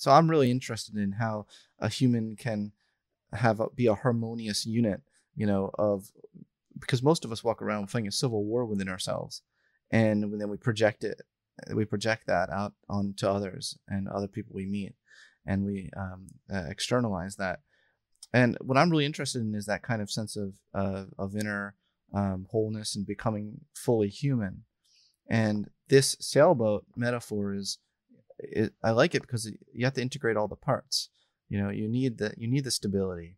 So I'm really interested in how a human can have a, be a harmonious unit, you know, of because most of us walk around fighting a civil war within ourselves, and then we project it, we project that out onto others and other people we meet, and we um, uh, externalize that. And what I'm really interested in is that kind of sense of of inner um, wholeness and becoming fully human. And this sailboat metaphor is, it, I like it because you have to integrate all the parts. You know, you need the you need the stability,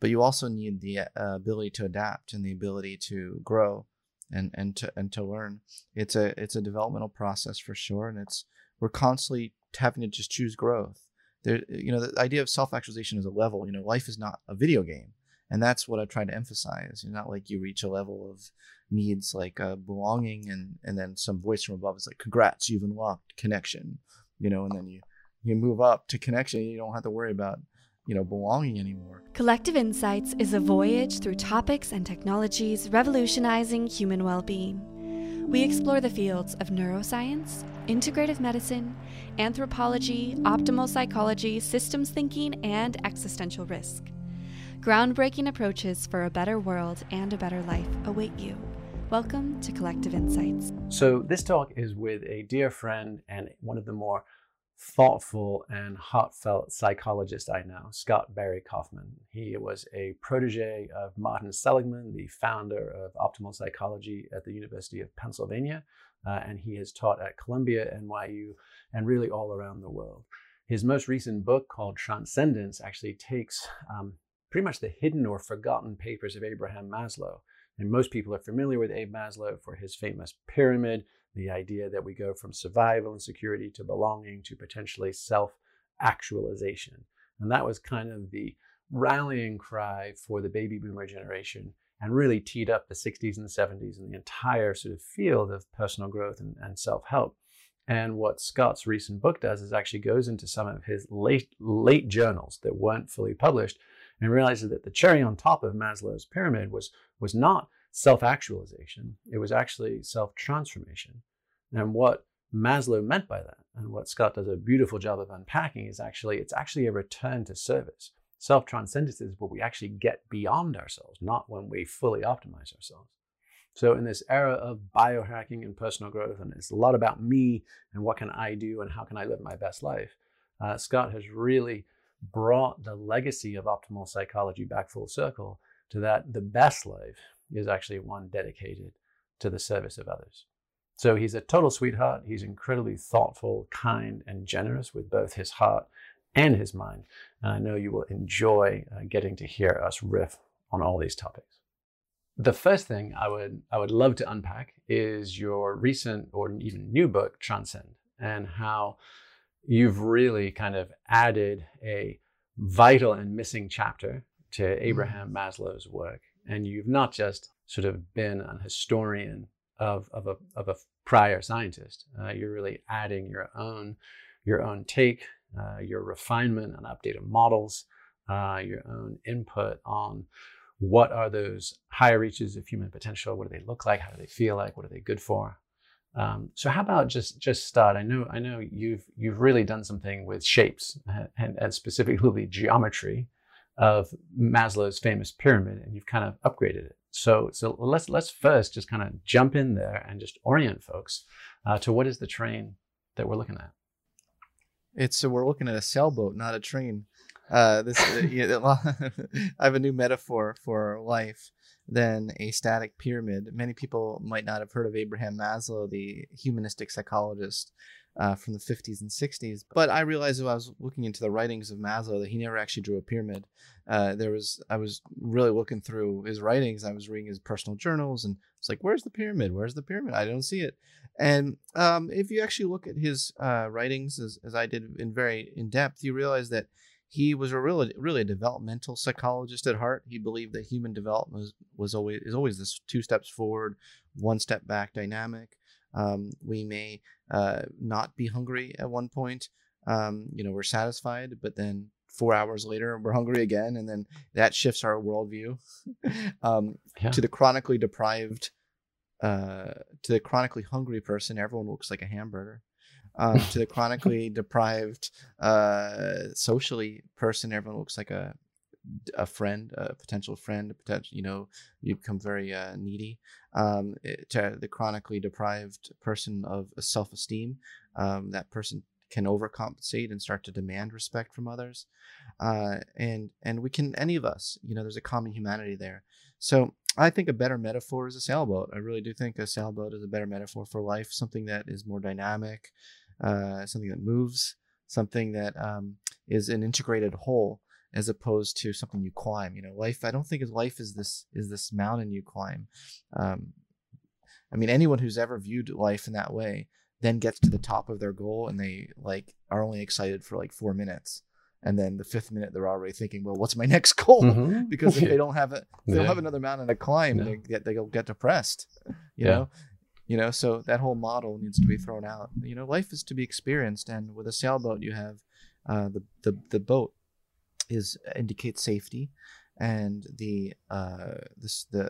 but you also need the uh, ability to adapt and the ability to grow and and to and to learn. It's a it's a developmental process for sure, and it's we're constantly having to just choose growth. There, you know, the idea of self actualization is a level. You know, life is not a video game and that's what I try to emphasize. You're not like you reach a level of needs like uh, belonging, and and then some voice from above is like, "Congrats, you've unlocked connection," you know, and then you you move up to connection. You don't have to worry about you know belonging anymore. Collective Insights is a voyage through topics and technologies revolutionizing human well-being. We explore the fields of neuroscience, integrative medicine, anthropology, optimal psychology, systems thinking, and existential risk. Groundbreaking approaches for a better world and a better life await you. Welcome to Collective Insights. So, this talk is with a dear friend and one of the more thoughtful and heartfelt psychologists I know, Scott Barry Kaufman. He was a protege of Martin Seligman, the founder of optimal psychology at the University of Pennsylvania, uh, and he has taught at Columbia, NYU, and really all around the world. His most recent book called Transcendence actually takes um, pretty much the hidden or forgotten papers of Abraham Maslow. And most people are familiar with Abe Maslow for his famous pyramid, the idea that we go from survival and security to belonging to potentially self actualization. And that was kind of the rallying cry for the baby boomer generation and really teed up the 60s and 70s and the entire sort of field of personal growth and, and self help. And what Scott's recent book does is actually goes into some of his late late journals that weren't fully published and realizes that the cherry on top of Maslow's pyramid was, was not self actualization, it was actually self transformation. And what Maslow meant by that, and what Scott does a beautiful job of unpacking, is actually it's actually a return to service. Self transcendence is what we actually get beyond ourselves, not when we fully optimize ourselves. So, in this era of biohacking and personal growth, and it's a lot about me and what can I do and how can I live my best life, uh, Scott has really brought the legacy of optimal psychology back full circle to that the best life is actually one dedicated to the service of others. So he's a total sweetheart. He's incredibly thoughtful, kind, and generous with both his heart and his mind. And I know you will enjoy uh, getting to hear us riff on all these topics. The first thing I would I would love to unpack is your recent or even new book, Transcend, and how you've really kind of added a vital and missing chapter to. Abraham Maslow's work. And you've not just sort of been an historian of, of, a, of a prior scientist. Uh, you're really adding your own, your own take, uh, your refinement and updated models, uh, your own input on what are those higher reaches of human potential? What do they look like? How do they feel like? What are they good for? Um, so how about just just start? I know I know you've you've really done something with shapes and, and specifically geometry of Maslow's famous pyramid, and you've kind of upgraded it. So so let's let's first just kind of jump in there and just orient folks uh, to what is the train that we're looking at. It's so we're looking at a sailboat, not a train. Uh, this I have a new metaphor for life than a static pyramid. Many people might not have heard of Abraham Maslow, the humanistic psychologist uh, from the 50s and 60s. But I realized when I was looking into the writings of Maslow that he never actually drew a pyramid. Uh, there was I was really looking through his writings. I was reading his personal journals, and it's like, where's the pyramid? Where's the pyramid? I don't see it. And um, if you actually look at his uh, writings, as, as I did in very in depth, you realize that he was a really really a developmental psychologist at heart. He believed that human development was, was always is always this two steps forward, one step back dynamic. Um, we may uh, not be hungry at one point. Um, you know, we're satisfied, but then four hours later we're hungry again, and then that shifts our worldview um, yeah. to the chronically deprived, uh, to the chronically hungry person. Everyone looks like a hamburger. Um, to the chronically deprived, uh, socially person. Everyone looks like a a friend, a potential friend, a potential, you know, you become very uh, needy. Um, it, to the chronically deprived person of self esteem, um, that person can overcompensate and start to demand respect from others. Uh, and and we can any of us, you know, there's a common humanity there. So I think a better metaphor is a sailboat. I really do think a sailboat is a better metaphor for life, something that is more dynamic, uh, something that moves, something that um, is an integrated whole as opposed to something you climb. You know, life. I don't think life is this is this mountain you climb. Um, I mean, anyone who's ever viewed life in that way then gets to the top of their goal and they like are only excited for like four minutes and then the fifth minute they're already thinking well what's my next goal mm-hmm. because if they don't have it they yeah. don't have another mountain to climb yeah. they get they'll get depressed you yeah. know you know so that whole model needs to be thrown out you know life is to be experienced and with a sailboat you have uh, the, the the boat is indicates safety and the uh this the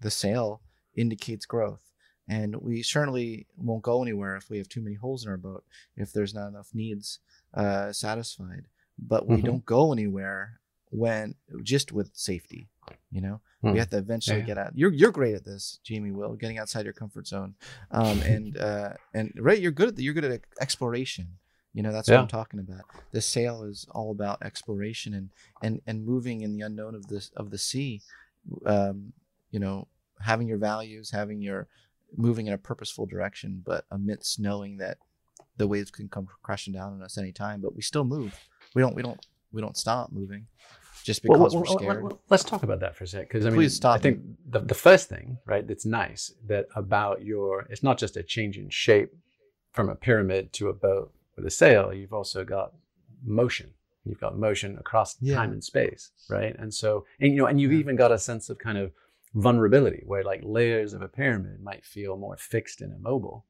the sail indicates growth and we certainly won't go anywhere if we have too many holes in our boat, if there's not enough needs uh, satisfied. But we mm-hmm. don't go anywhere when just with safety. You know, mm. we have to eventually yeah. get out. You're you're great at this, Jamie. Will getting outside your comfort zone, um, and uh, and right, you're good at the, you're good at exploration. You know, that's yeah. what I'm talking about. The sail is all about exploration and and and moving in the unknown of this of the sea. Um, you know, having your values, having your moving in a purposeful direction, but amidst knowing that the waves can come crashing down on us anytime, but we still move. We don't we don't we don't stop moving just because well, well, we're scared. Let's talk about that for a sec, because I mean, stop I think the, the first thing, right, that's nice that about your, it's not just a change in shape from a pyramid to a boat with a sail. You've also got motion. You've got motion across yeah. time and space, right? And so, and you know, and you've even got a sense of kind of vulnerability where like layers of a pyramid might feel more fixed and immobile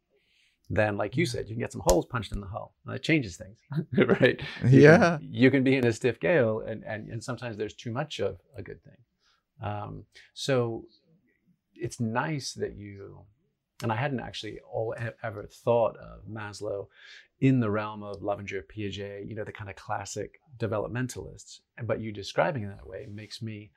than like you said you can get some holes punched in the hull and it changes things right you yeah can, you can be in a stiff gale and, and and sometimes there's too much of a good thing um, so it's nice that you and i hadn't actually all, ever thought of maslow in the realm of Loevinger, Piaget, you know, the kind of classic developmentalists. But you describing it that way makes me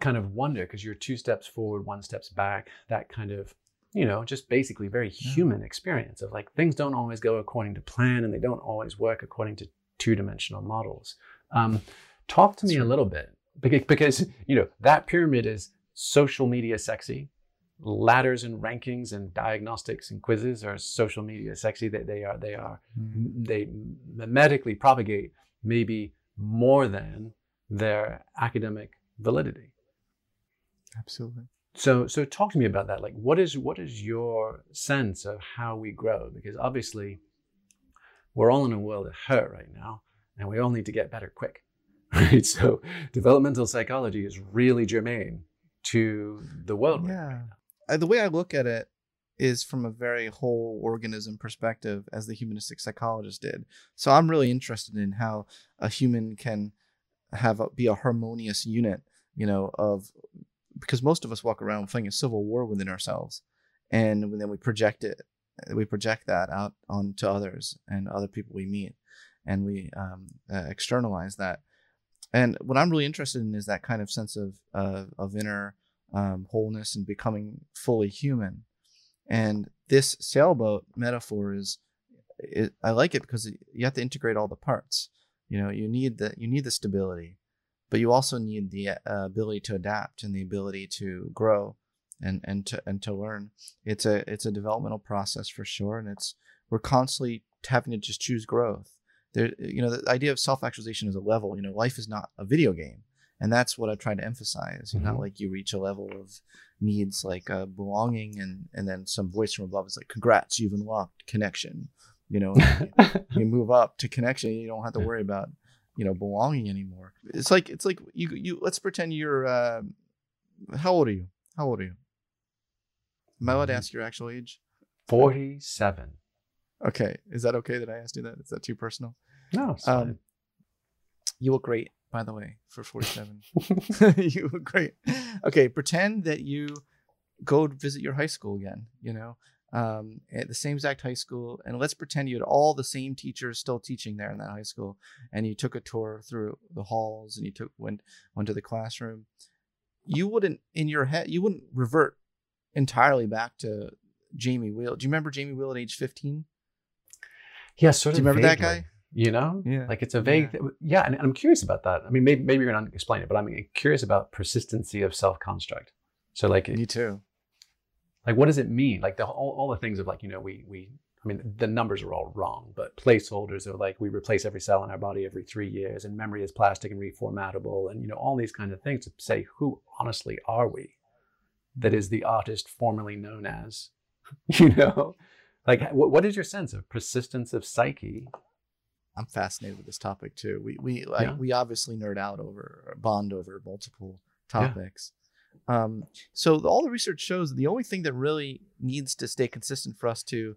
kind of wonder because you're two steps forward, one steps back, that kind of, you know, just basically very human yeah. experience of like things don't always go according to plan and they don't always work according to two dimensional models. Um, talk to me a little bit because, you know, that pyramid is social media sexy. Ladders and rankings and diagnostics and quizzes are social media sexy. They, they are, they are, mm-hmm. they memetically propagate maybe more than their academic validity. Absolutely. So so talk to me about that. Like what is what is your sense of how we grow? Because obviously we're all in a world of hurt right now and we all need to get better quick. Right? So developmental psychology is really germane to the world. Yeah. Right the way I look at it is from a very whole organism perspective as the humanistic psychologist did. So I'm really interested in how a human can have a, be a harmonious unit, you know, of because most of us walk around fighting a civil war within ourselves, and then we project it, we project that out onto others and other people we meet, and we um, uh, externalize that. And what I'm really interested in is that kind of sense of uh, of inner um, wholeness and becoming fully human. And this sailboat metaphor is, it, I like it because you have to integrate all the parts. You know, you need the you need the stability, but you also need the uh, ability to adapt and the ability to grow and and to and to learn. It's a it's a developmental process for sure, and it's we're constantly having to just choose growth. There, you know, the idea of self actualization is a level. You know, life is not a video game, and that's what I try to emphasize. Mm-hmm. Not like you reach a level of needs like uh, belonging, and and then some voice from above is like, "Congrats, you've unlocked connection." You know, you move up to connection. You don't have to worry about you know belonging anymore. It's like it's like you you let's pretend you're uh how old are you? How old are you? Am i allowed to mm-hmm. ask your actual age? 47 okay. Is that okay that i asked you that? Is that too personal? No um, you look great by the way for 47 you look great. Okay pretend that you go visit your high school again you know um, at the same exact high school, and let's pretend you had all the same teachers still teaching there in that high school, and you took a tour through the halls and you took went went to the classroom, you wouldn't in your head you wouldn't revert entirely back to Jamie Wheal. Do you remember Jamie Wheal at age fifteen? Yeah, sort of. Do you remember that guy? You know, Yeah. like it's a vague. Yeah, yeah and I'm curious about that. I mean, maybe, maybe you're going to explain it, but I'm curious about persistency of self-construct. So, like, Me too. Like what does it mean like the all, all the things of like you know we we i mean the numbers are all wrong but placeholders are like we replace every cell in our body every three years and memory is plastic and reformatable and you know all these kind of things to say who honestly are we that is the artist formerly known as you know like what, what is your sense of persistence of psyche I'm fascinated with this topic too. We we like Yeah. we obviously nerd out over bond over multiple Yeah. Um, so the, all the research shows that the only thing that really needs to stay consistent for us to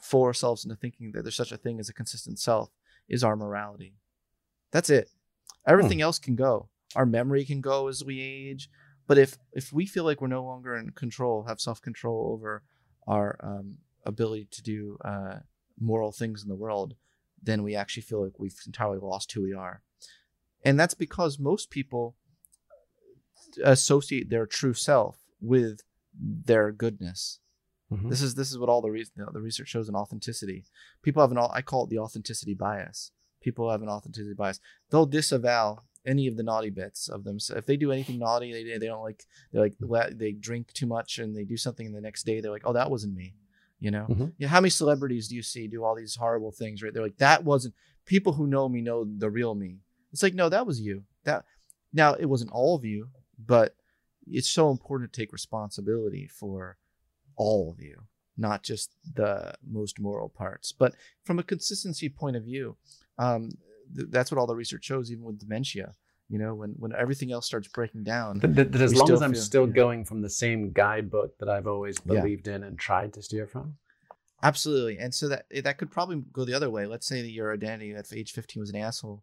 fool ourselves into thinking that there's such a thing as a consistent self is our morality. That's it. Everything else can go. Our memory can go as we age, but if if we feel like we're no longer in control, have self control over our um, ability to do uh, moral things in the world, then we actually feel like we've entirely lost who we are. And that's because most people associate their true self with their goodness. Mhm. This is this is what all the re- the research shows in authenticity. People have an I call it the authenticity bias. People have an authenticity bias. They'll disavow any of the naughty bits of them. So if they do anything naughty, they they don't like they like they drink too much and they do something and the next day they're like, oh that wasn't me, you know. Mhm. Yeah, how many celebrities do you see do all these horrible things? Right? They're like that wasn't. People who know me know the real me. It's like no, that was you. That now it wasn't all of you, but it's so important to take responsibility for all of you, not just the most moral parts. But from a consistency point of view, um, th- that's what all the research shows, even with dementia. You know, when when everything else starts breaking down, That, that- that as long as I'm feel- still yeah. going from the same guidebook that I've always Yeah. believed in and tried to steer from. Absolutely, and so that that could probably go the other way. Let's say that your identity at age fifteen was an asshole.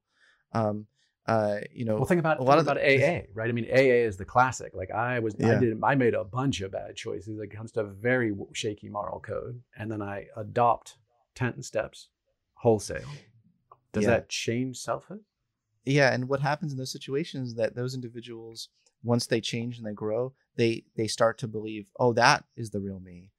Um, uh, you know, Well, think about a lot of about the- AA, right? I mean, AA is the classic. Like I was, I Yeah. did, I made a bunch of bad choices. It comes to a very shaky moral code, and then I adopt ten steps wholesale. Does Yeah. that change selfhood? yeah and what happens in those situations is that those individuals once they change and they grow they they start to believe oh that is the real me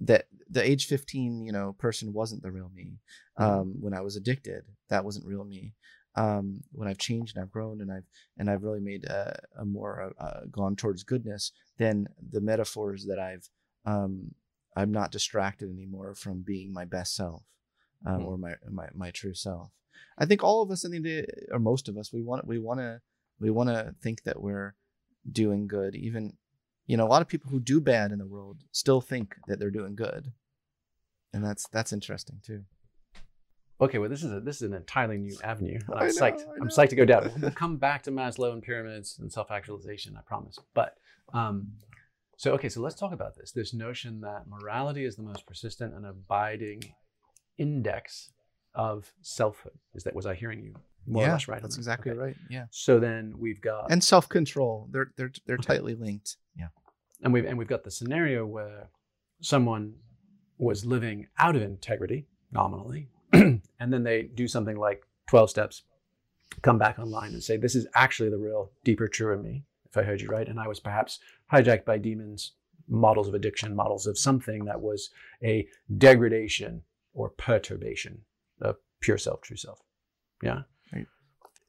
that the age 15 you know person wasn't the real me um, when i was addicted that wasn't real me um, when i've changed and i've grown and i've and i've really made a, a more uh, gone towards goodness then the metaphors that i've um, i'm not distracted anymore from being my best self um, Hmm. or my, my my true self I think all of us the day, or most of us, we want we want to we want to think that we're doing good. Even you know, a lot of people who do bad in the world still think that they're doing good, and that's that's interesting too. Okay, well, this is a, this is an entirely new avenue. and I'm know, psyched. I'm psyched to go down. We'll come back to Maslow and pyramids and self-actualization. I promise. But um, so okay, so let's talk about this. This notion that morality is the most persistent and abiding index of selfhood. Is that was I hearing you more yeah, or less right? That's exactly Okay. right. Yeah, So then we've got and self control. They're they're they're Okay. tightly linked. Yeah. and we've and we've got the scenario where someone was living out of integrity nominally and then they do something like 12 steps come back online and say this is actually the real deeper truer me if i heard you right and i was perhaps hijacked by demons models of addiction models of something that was a degradation or perturbation of pure self true self yeah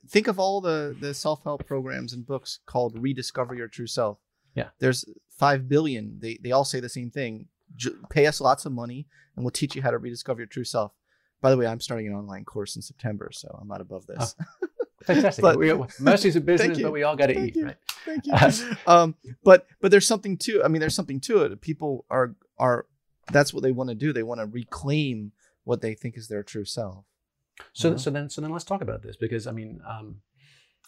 Think of all the the self help programs and books called "Rediscover Your True Self." Yeah. There's five billion. They they all say the same thing. J- pay us lots of money, and we'll teach you how to rediscover your true self. By the way, I'm starting an online course in September, so I'm not above this. fantastic But- we, mercy's a business but we all got to eat you. right Thank you. um, but but there's something to. I mean, there's something to it. People are are. That's what they want to do. They want to reclaim what they think is their true self. So, Uh-huh. so then, so then, let's talk about this because I mean, um,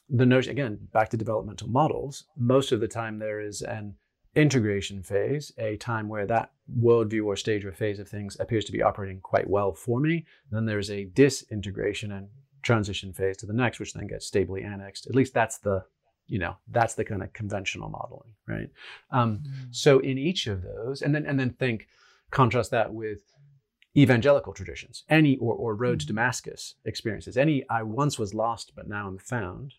the notion again back to developmental models. Most of the time, there is an integration phase, a time where that worldview or stage or phase of things appears to be operating quite well for me. Then there's a disintegration and transition phase to the next, which then gets stably annexed. At least that's the, you know, that's the kind of conventional modeling, right? Um, so in each of those, and then and then think Contrast that with evangelical traditions, any or, or road to Damascus experiences, any I once was lost but now i'm found,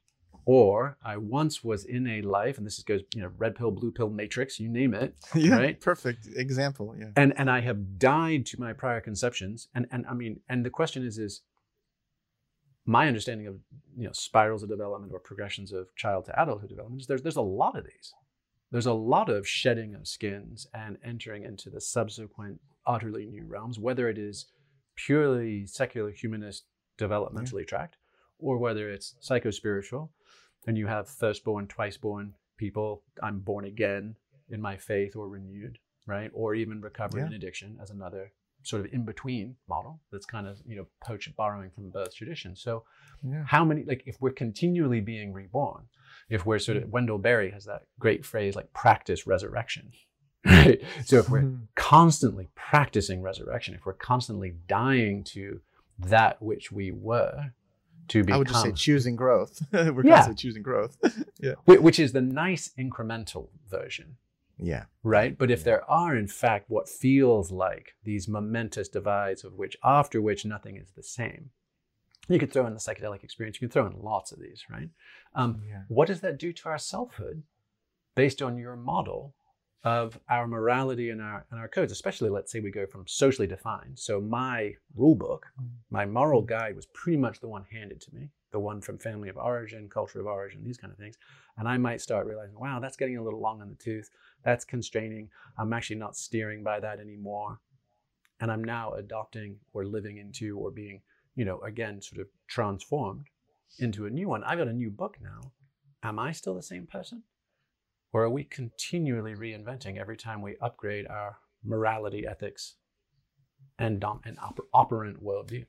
or I once was in a life, and this goes, you know, red pill, blue pill matrix, you name it. yeah, right? perfect example. Yeah. And and I have died to my prior conceptions. And and I mean, and the question is, is my understanding of you know spirals of development or progressions of child to adulthood development is there's there's a lot of these. There's a lot of shedding of skins and entering into the subsequent utterly new realms, whether it is purely secular humanist developmentally tracked, or whether it's psycho-spiritual, and you have firstborn, twice-born people. I'm born again in my faith or renewed, right? Or even recovering Yeah. in addiction as another sort of in-between model that's kind of you know poached borrowing from birth tradition. So Yeah. how many like if we're continually being reborn if we're sort of wendell berry has that great phrase like practice resurrection right so if we're Mhm. constantly practicing resurrection if we're constantly dying to that which we were to become I would just say choosing growth. We're Yeah. constantly choosing growth. whi- which is the nice incremental version yeah. right but if there are in fact what feels like these momentous divides of which after which nothing is the same you could throw in the psychedelic experience you can throw in lots of these right um, Yeah. what does that do to our selfhood based on your model of our morality and our and our codes especially let's say we go from socially defined. So my rule book mm. my moral mm. guide was pretty much the one handed to me the one from family of origin culture of origin these kind of things. And i might start realizing wow that's getting a little long in the tooth. That's constraining. I'm actually not steering by that anymore. And i'm now adopting or living into or being you know again sort of transformed into a new one. I've got a new book now. Am i still the same person or are we continually reinventing every time we upgrade our morality ethics and dom- and oper- operant worldview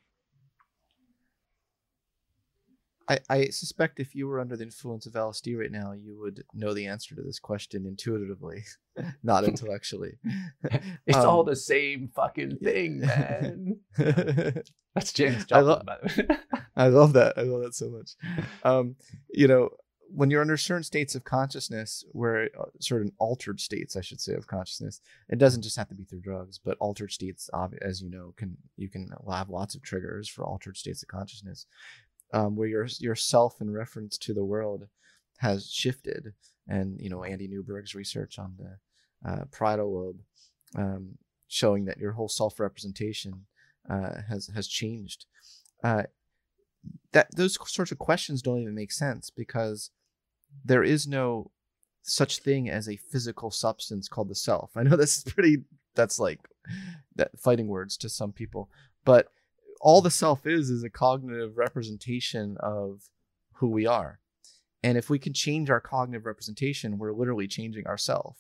I, I suspect if you were under the influence of LSD right now, you would know the answer to this question intuitively, not intellectually. it's Um, all the same fucking thing man that's Janis I joplin lo- by the way I love that. I love that so much. Um, you know, when you're under certain states of consciousness, where uh, certain altered states, I should say, of consciousness, it doesn't just have to be through drugs, but altered states, as you know, can you can have lots of triggers for altered states of consciousness, um, where your your self in reference to the world has shifted, and you know Andy Newberg's research on the uh, parietal lobe, um, showing that your whole self representation uh, has has changed. That those sorts of questions don't even make sense because there is no such thing as a physical substance called the self. I know this is pretty that's like that fighting words to some people, but all the self is is a cognitive representation of who we are. And if we can change our cognitive representation, we're literally changing ourself.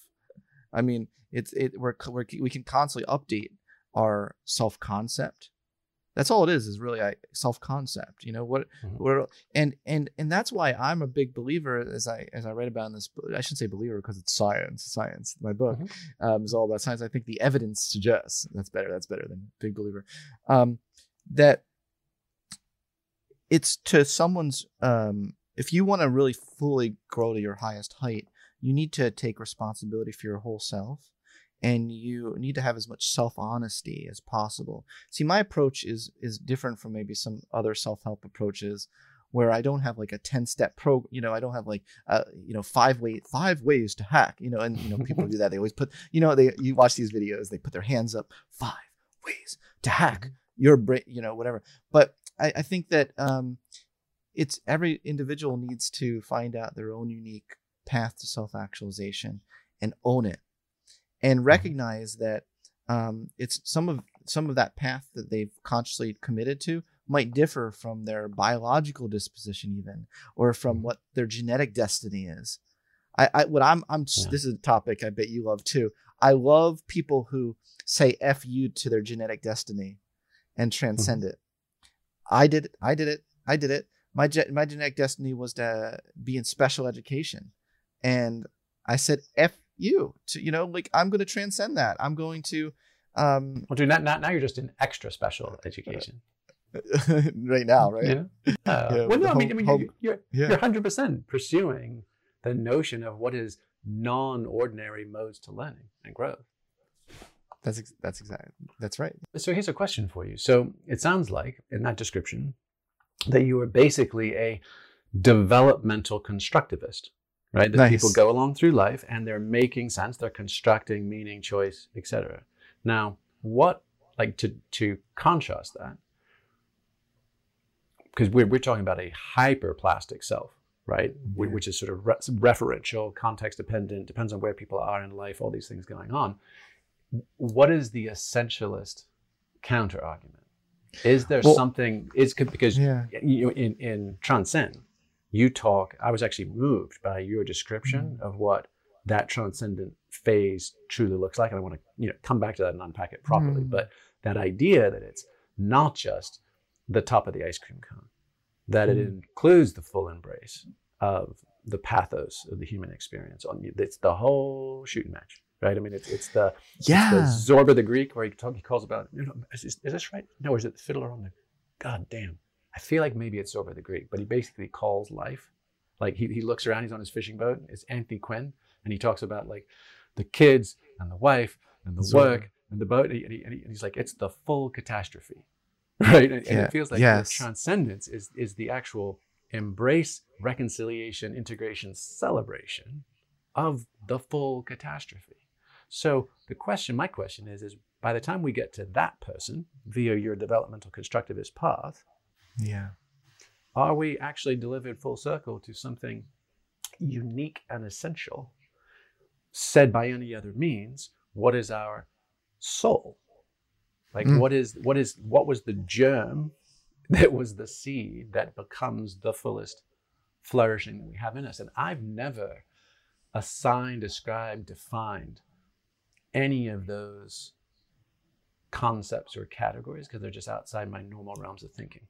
I mean, it's it we're, we're we can constantly update our self concept. That's all it is is really I self concept. You know what Mhm. we're and and and that's why I'm a big believer as I as I read about in this book. I shouldn't say believer because it's science. Science. My book Mhm. um, is all about science. I think the evidence suggests that's better. That's better than big believer. Um, that it's to someone's um, if you want to really fully grow to your highest height, you need to take responsibility for your whole self and you need to have as much self-honesty as possible. See, my approach is is different from maybe some other self-help approaches where I don't have like a 10 step pro, you know, I don't have like uh, you know, five way five ways to hack, you know, and you know, people do that. They always put, you know, they you watch these videos, they put their hands up, five ways to hack your brain, you know, whatever. But I, I think that um it's every individual needs to find out their own unique path to self-actualization and own it and recognize that um, it's some of some of that path that they've consciously committed to might differ from their biological disposition even or from what their genetic destiny is. I, I what i'm i'm Yeah. this is a topic i bet you love too. I love people who say f you to their genetic destiny and transcend it. I did it i did it i did it. My ge- my genetic destiny was to be in special education. And i said f you to you know like i'm going to transcend that i'm going to um well dude now, now, now you're just in extra special education right now right know? Uh, Yeah, well, no, I home- mean, I mean, home- you're, you're, yeah. you're 100% pursuing the notion of what is non-ordinary modes to learning and growth. That's ex- that's exactly that's right. So here's a question for you. So it sounds like in that description that you are basically a developmental constructivist, right? That Nice. people go along through life and they're making sense, they're constructing meaning, choice, etc. Now, what like to to contrast that? Because we're we're talking about a hyperplastic self, right? Yeah. Which is sort of re- referential, context dependent, depends on where people are in life, all these things going on. What is the essentialist counter argument? Is there Well- something? Is because Yeah. you know, in in transcend, you talk. I was actually moved by your description of what that transcendent phase truly looks like, and I want to you know come back to that and unpack it properly. Mm. But that idea that it's not just the top of the ice cream cone, that it Mm. includes the full embrace of the pathos of the human experience. On it's the whole shooting match, right? I mean, it's it's the it's the Zorba the Greek, where he, talk, he calls about, you know, is, this- is this right? No, or is it the fiddler on the, God damn. I feel like maybe it's Zorba the Greek, but he basically calls life. Like he, he looks around, he's on his fishing boat. It's Anthony Quinn, and he talks about like the kids and the wife and the work and the boat. And, he, and, he, and he- and he's like, it's the full catastrophe, right? And, and it feels like yes. transcendence is is the actual embrace, reconciliation, integration, celebration of the full catastrophe. So the question, my question is, is by the time we get to that person via your developmental constructivist path, Yeah. are we actually delivered full circle to something unique and essential, said by any other means? What is our soul? Like Mm. what is what is what was the germ that was the seed that becomes the fullest flourishing that we have in us? And I've never assigned, ascribed, defined any of those concepts or categories because they're just outside my normal realms of thinking.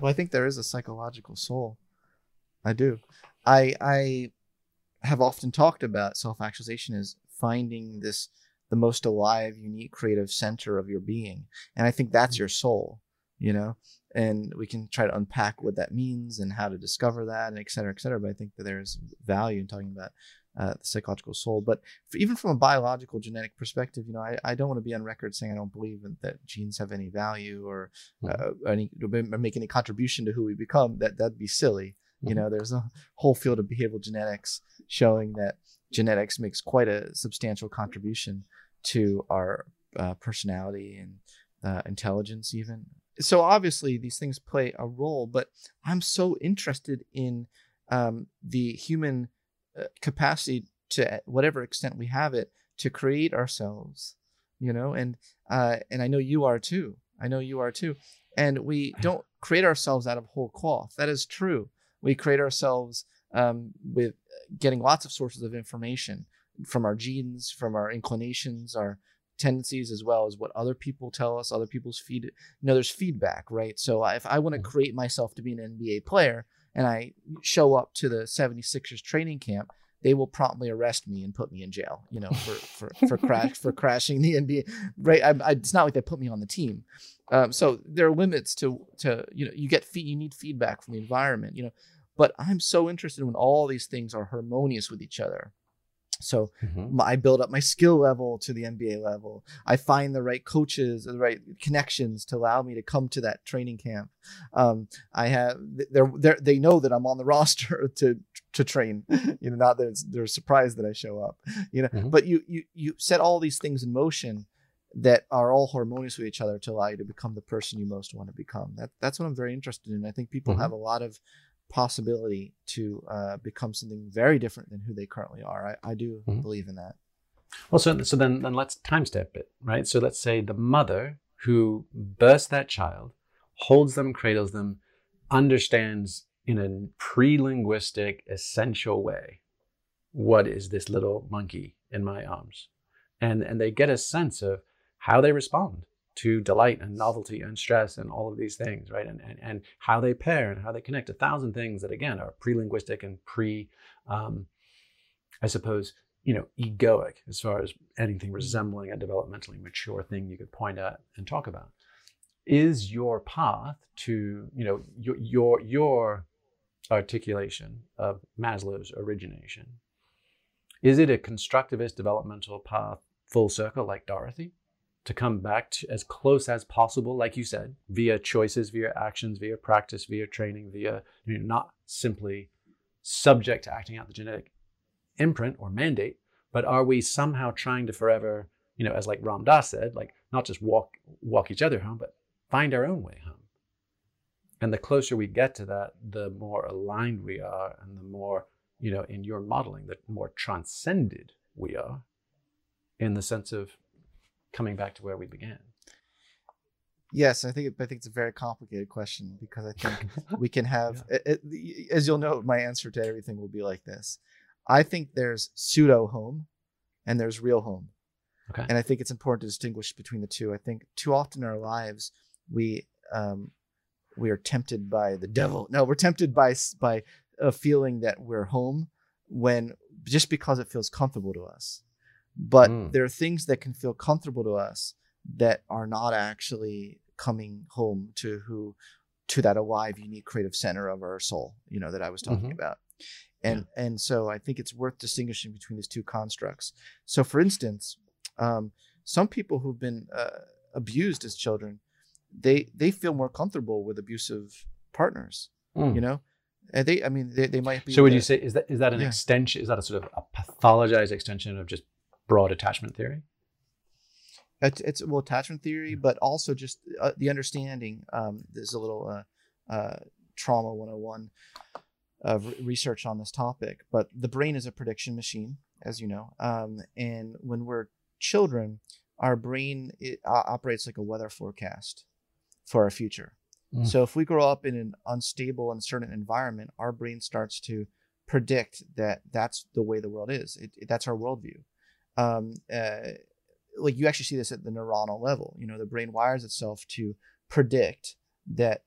Well, I think there is a psychological soul. I do. I I have often talked about self-actualization as finding this the most alive, unique, creative center of your being, and I think that's mm-hmm. your soul. You know, and we can try to unpack what that means and how to discover that, and et cetera, et cetera. But I think that there's value in talking about uh, the psychological soul. But even from a biological genetic perspective, you know, I, I don't want to be on record saying I don't believe in, that genes have any value or uh, any or make any contribution to who we become. That that'd be silly. You Mhm. know, there's a whole field of behavioral genetics showing that genetics makes quite a substantial contribution to our uh, personality and uh, intelligence, even. So obviously, these things play a role. But I'm so interested in um, the human capacity to whatever extent we have it to create ourselves you know? And uh and i know you are too. I know you are too. And we don't create ourselves out of whole cloth. That is true. We create ourselves um, with getting lots of sources of information from our genes from our inclinations our tendencies as well as what other people tell us other people's feed you know there's feedback right? So if i want to create myself to be an nba player and i show up to the 76ers training camp they will promptly arrest me and put me in jail, you know, for for for crash for crashing the NBA. Right? I, I, it's not like they put me on the team. Um, so there are limits to to you know you get feed, you need feedback from the environment, you know. But I'm so interested when all these things are harmonious with each other. So I build up my skill level to the NBA level. I find the right coaches, the right connections to allow me to come to that training camp. Um, I have they're, they're they know that I'm on the roster to to train. You know, not that they're surprised that I show up. You know, Mhm. but you you you set all these things in motion that are all harmonious with each other to allow you to become the person you most want to become. That that's what I'm very interested in. I think people Mhm. have a lot of possibility to uh, become something very different than who they currently are. I, I do Mhm. believe in that. Well, so, so then, then let's time step it, right? So let's say the mother who births that child, holds them, cradles them, understands in a pre-linguistic, essential way, what is this little monkey in my arms? And, and they get a sense of how they respond to delight and novelty and stress and all of these things, right? And, and, and how they pair and how they connect. A thousand things that, again, are pre-linguistic and pre, um, I suppose, you know, egoic as far as anything resembling a developmentally mature thing you could point at and talk about. Is your path to, you know, your your your articulation of Maslow's origination, is it a constructivist developmental path full circle like Dorothy? To come back to as close as possible, like you said, via choices, via actions, via practice, via training, via you know, not simply subject to acting out the genetic imprint or mandate, but are we somehow trying to forever, you know, as like Ram Dass said, like not just walk walk each other home, but find our own way home. And the closer we get to that, the more aligned we are, and the more, you know, in your modeling, the more transcended we are in the sense of coming back to where we began. Yes, I think it, I think it's a very complicated question because I think we can have, it, it, as you'll know, my answer to everything will be like this. I think there's pseudo home, and there's real home, Okay. and I think it's important to distinguish between the two. I think too often in our lives we um, we are tempted by the devil. No, we're tempted by by a feeling that we're home when just because it feels comfortable to us. But Mm. there are things that can feel comfortable to us that are not actually coming home to who to that alive, unique, creative center of our soul. You know that I was talking Mhm. about, and and so I think it's worth distinguishing between these two constructs. So, for instance, um, some people who've been uh, abused as children, they they feel more comfortable with abusive partners. Mm. You know, and they I mean they, they might be. So would you say is that is that an Yeah. extension? Is that a sort of a pathologized extension of just broad attachment theory? It's, it's well attachment theory, but also just uh, the understanding. Um, there's a little uh, uh, trauma 101 of research on this topic. But the brain is a prediction machine, as you know. Um, and when we're children, our brain it, uh, operates like a weather forecast for our future. Mm. So if we grow up in an unstable, uncertain environment, our brain starts to predict that that's the way the world is. It, it- that's our worldview. Um, uh, like you actually see this at the neuronal level. You know, the brain wires itself to predict that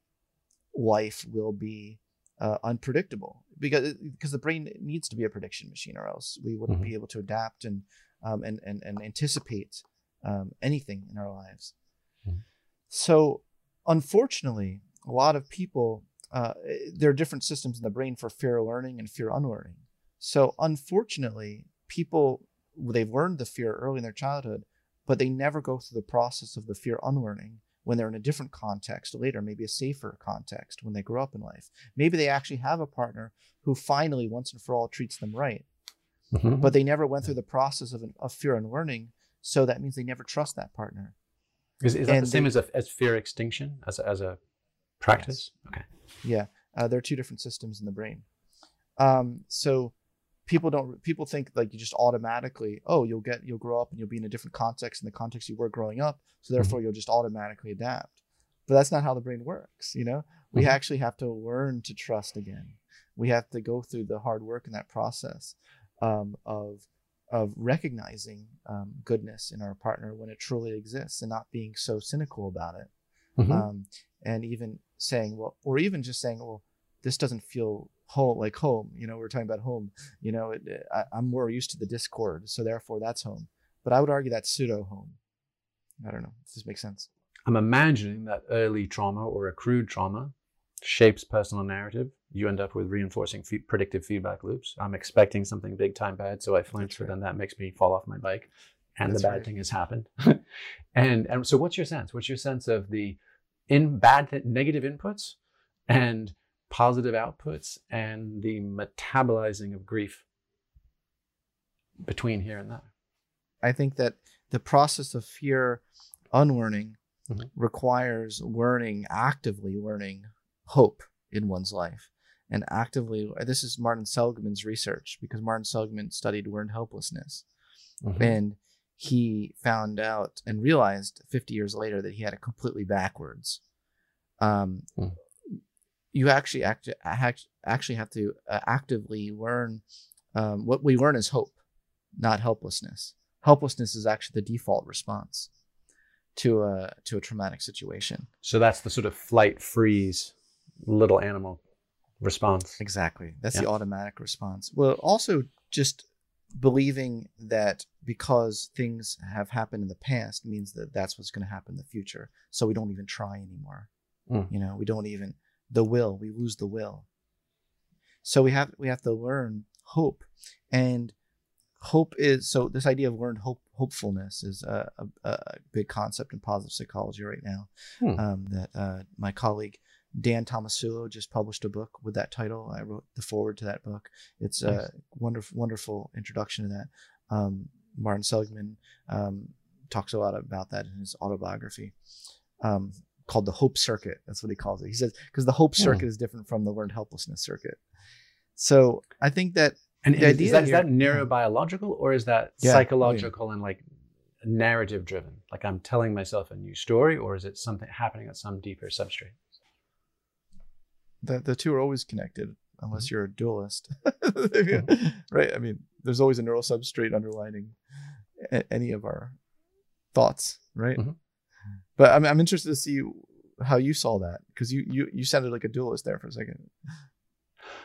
life will be uh, unpredictable because because the brain needs to be a prediction machine, or else we wouldn't Mhm. be able to adapt and um, and, and and anticipate um, anything in our lives. Mhm. So, unfortunately, a lot of people uh, there are different systems in the brain for fear learning and fear unlearning. So, unfortunately, people they've learned the fear early in their childhood, but they never go through the process of the fear unlearning when they're in a different context later, maybe a safer context when they grow up in life. Maybe they actually have a partner who finally, once and for all, treats them right, Mhm. but they never went through the process of, of fear unlearning. So that means they never trust that partner. is, is that and the same they- as a, as fear extinction as a, as a practice? Okay. Yeah, uh, there are two different systems in the brain. Um, so people don't people think like you just automatically oh you'll get you'll grow up and you'll be in a different context in the context you were growing up so therefore you'll just automatically adapt. But that's not how the brain works you know? We Mhm. actually have to learn to trust again. We have to go through the hard work in that process um, of of recognizing um, goodness in our partner when it truly exists and not being so cynical about it. Mhm. um, and even saying well or even just saying well this doesn't feel home like home you know we are talking about home you know it, I, i'm more used to the discord so therefore that's home but i would argue that's pseudo home i don't know if this makes sense I'm imagining that early trauma or accrued trauma shapes personal narrative. You end up with reinforcing fe- predictive feedback loops. I'm expecting something big time bad, so I flinch, but right. then that makes me fall off my bike, and That's the bad right. thing has happened. and and so, what's your sense? What's your sense of the in bad th- negative inputs and positive outputs and the metabolizing of grief between here and there? i think that the process of fear unlearning Mhm. requires learning actively learning hope in one's life and actively this is martin seligman's research because martin seligman studied learned helplessness Mhm. and he found out and realized 50 years later that he had it completely backwards um, Hmm. You actually act, act, actually have to uh, actively learn um, what we learn is hope not helplessness helplessness is actually the default response to a to a traumatic situation So that's the sort of flight freeze little animal response. Exactly. That's Yeah. the automatic response. Well, also just believing that because things have happened in the past means that that's what's going to happen in the future. So we don't even try anymore. Mm. You know, we don't even the will. We lose the will. So we have we have to learn hope, and hope is so this idea of learned hope hopefulness is a, a, a, big concept in positive psychology right now. Hmm. Um, that uh, my colleague Dan Tomasulo just published a book with that title. I wrote the foreword to that book. It's Nice. a wonderful, wonderful introduction to that. Um, Martin Seligman um, talks a lot about that in his autobiography, um, called the Hope Circuit. That's what he calls it. He says because the Hope Hmm. Circuit is different from the learned helplessness circuit. So I think that And The is, is idea that, is here- that neurobiological or is that Yeah. Oh, yeah. psychological and like narrative driven? Like I'm telling myself a new story, or is it something happening at some deeper substrate? the, the two are always connected unless Mm-hmm. you're a dualist right i mean there's always a neural substrate underlining any of our thoughts right Mhm. But I'm, I'm interested to see how you saw that because you, you you sounded like a dualist there for a second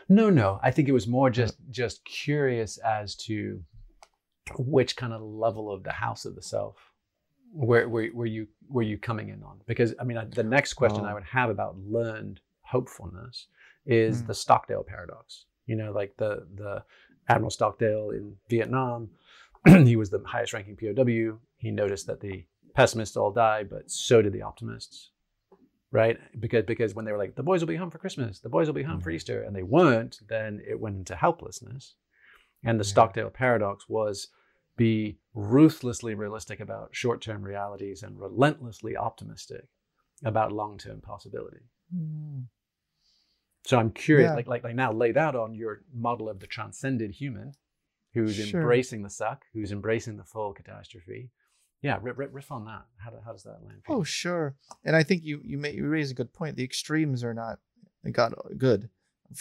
No, no. I think it was more just just curious as to which kind of level of the house of the self where were, were you were you coming in on? Because I mean, I- the next question I Oh. would have about learned hopefulness is Mm. the Stockdale paradox. You know, like the the Admiral Stockdale in Vietnam, he was the highest ranking POW. He noticed that the pessimists all die, but so did the optimists right? Because because when they were like, the boys will be home for Christmas, the boys will be home for Mhm. Easter, and they weren't, then it went into helplessness. And the Yeah. Stockdale paradox was be ruthlessly realistic about short-term realities and relentlessly optimistic about long-term possibility. So I'm curious, Yeah. like, like like now laid out on your model of the transcended human, who's Sure. embracing the suck, who's embracing the full catastrophe. Yeah, riff, riff, riff on that. How, do, how does that land? oh sure and i think you you may you raise a good point the extremes are not got good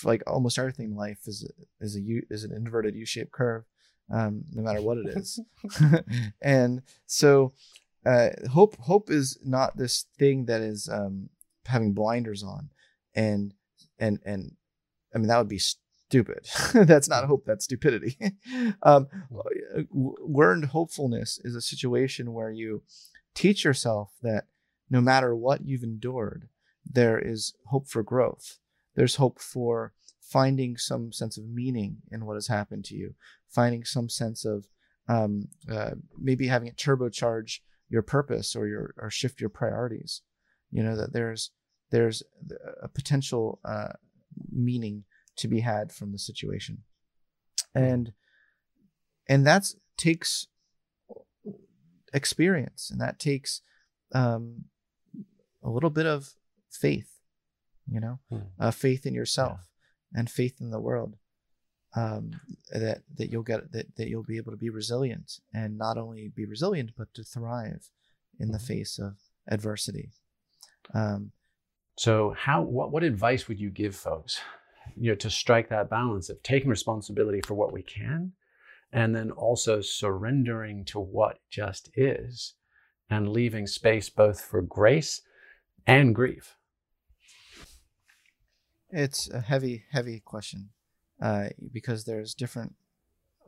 like almost everything in life is a- is a u is an inverted u-shaped curve um no matter what it is and so uh hope hope is not this thing that is um having blinders on and and and i mean that would be stupid. That's not hope that's stupidity. Um learned hopefulness is a situation where you teach yourself that no matter what you've endured there is hope for growth. There's hope for finding some sense of meaning in what has happened to you finding some sense of um, uh, maybe having it turbocharge your purpose or your or shift your priorities. You know that there's there's a potential uh, meaning to be had from the situation. And and that takes experience and that takes um, a little bit of faith you know Hmm. uh, faith in yourself and faith in the world um, that that you'll get that, that you'll be able to be resilient and not only be resilient but to thrive in the Mhm. face of adversity. Um, So, how what what advice would you give folks, you know, to strike that balance of taking responsibility for what we can, and then also surrendering to what just is, and leaving space both for grace and grief? It's a heavy, heavy question uh, because there's different